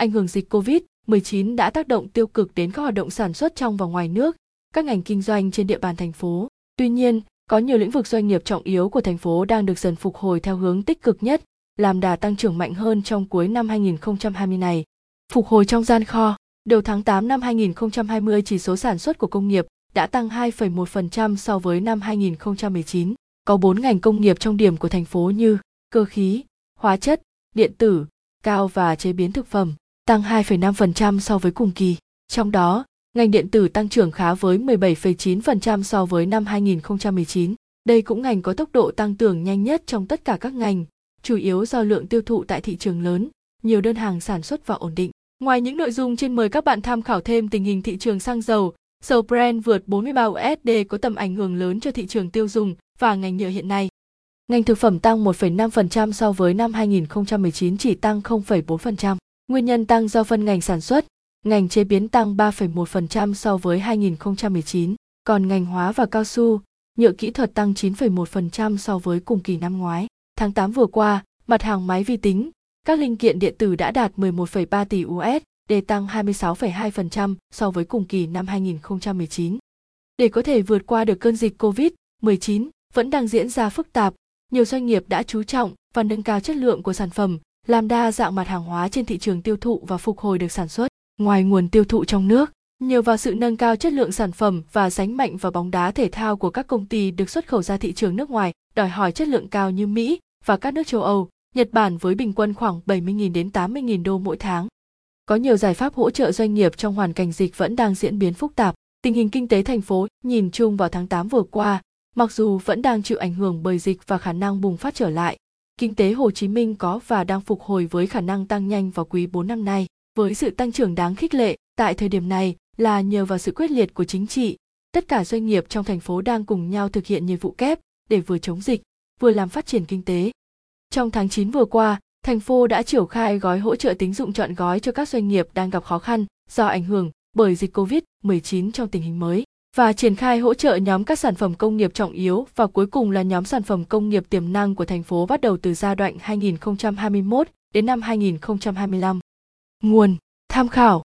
ảnh hưởng dịch Covid-19 đã tác động tiêu cực đến các hoạt động sản xuất trong và ngoài nước, các ngành kinh doanh trên địa bàn thành phố. Tuy nhiên, có nhiều lĩnh vực doanh nghiệp trọng yếu của thành phố đang được dần phục hồi theo hướng tích cực nhất, làm đà tăng trưởng mạnh hơn trong cuối năm 2020 này. Phục hồi trong gian kho, đầu tháng 8 năm 2020 chỉ số sản xuất của công nghiệp đã tăng 2,1% so với năm 2019. Có 4 ngành công nghiệp trong điểm của thành phố như cơ khí, hóa chất, điện tử, cao và chế biến thực phẩm, tăng 2,5% so với cùng kỳ. Trong đó, ngành điện tử tăng trưởng khá với 17,9% so với năm 2019. Đây cũng ngành có tốc độ tăng trưởng nhanh nhất trong tất cả các ngành, chủ yếu do lượng tiêu thụ tại thị trường lớn, nhiều đơn hàng sản xuất và ổn định. Ngoài những nội dung trên mời các bạn tham khảo thêm tình hình thị trường xăng dầu, dầu Brent vượt 43 USD có tầm ảnh hưởng lớn cho thị trường tiêu dùng và ngành nhựa hiện nay. Ngành thực phẩm tăng 1,5% so với năm 2019 chỉ tăng 0,4%. Nguyên nhân tăng do phân ngành sản xuất, ngành chế biến tăng 3,1% so với 2019, còn ngành hóa và cao su, nhựa kỹ thuật tăng 9,1% so với cùng kỳ năm ngoái. Tháng 8 vừa qua, mặt hàng máy vi tính, các linh kiện điện tử đã đạt 11,3 tỷ USD, để tăng 26,2% so với cùng kỳ năm 2019. Để có thể vượt qua được cơn dịch COVID-19 vẫn đang diễn ra phức tạp, nhiều doanh nghiệp đã chú trọng và nâng cao chất lượng của sản phẩm, làm đa dạng mặt hàng hóa trên thị trường tiêu thụ và phục hồi được sản xuất. Ngoài nguồn tiêu thụ trong nước, nhờ vào sự nâng cao chất lượng sản phẩm và sánh mạnh vào bóng đá thể thao của các công ty được xuất khẩu ra thị trường nước ngoài, đòi hỏi chất lượng cao như Mỹ và các nước châu Âu, Nhật Bản với bình quân khoảng 70.000 đến 80.000 đô mỗi tháng. Có nhiều giải pháp hỗ trợ doanh nghiệp trong hoàn cảnh dịch vẫn đang diễn biến phức tạp. Tình hình kinh tế thành phố nhìn chung vào tháng 8 vừa qua, mặc dù vẫn đang chịu ảnh hưởng bởi dịch và khả năng bùng phát trở lại, kinh tế Hồ Chí Minh có và đang phục hồi với khả năng tăng nhanh vào quý 4 năm nay. Với sự tăng trưởng đáng khích lệ tại thời điểm này là nhờ vào sự quyết liệt của chính trị, tất cả doanh nghiệp trong thành phố đang cùng nhau thực hiện nhiệm vụ kép để vừa chống dịch, vừa làm phát triển kinh tế. Trong tháng 9 vừa qua, thành phố đã triển khai gói hỗ trợ tín dụng chọn gói cho các doanh nghiệp đang gặp khó khăn do ảnh hưởng bởi dịch Covid-19 trong tình hình mới và triển khai hỗ trợ nhóm các sản phẩm công nghiệp trọng yếu và cuối cùng là nhóm sản phẩm công nghiệp tiềm năng của thành phố bắt đầu từ giai đoạn 2021 đến năm 2025. Nguồn: Tham khảo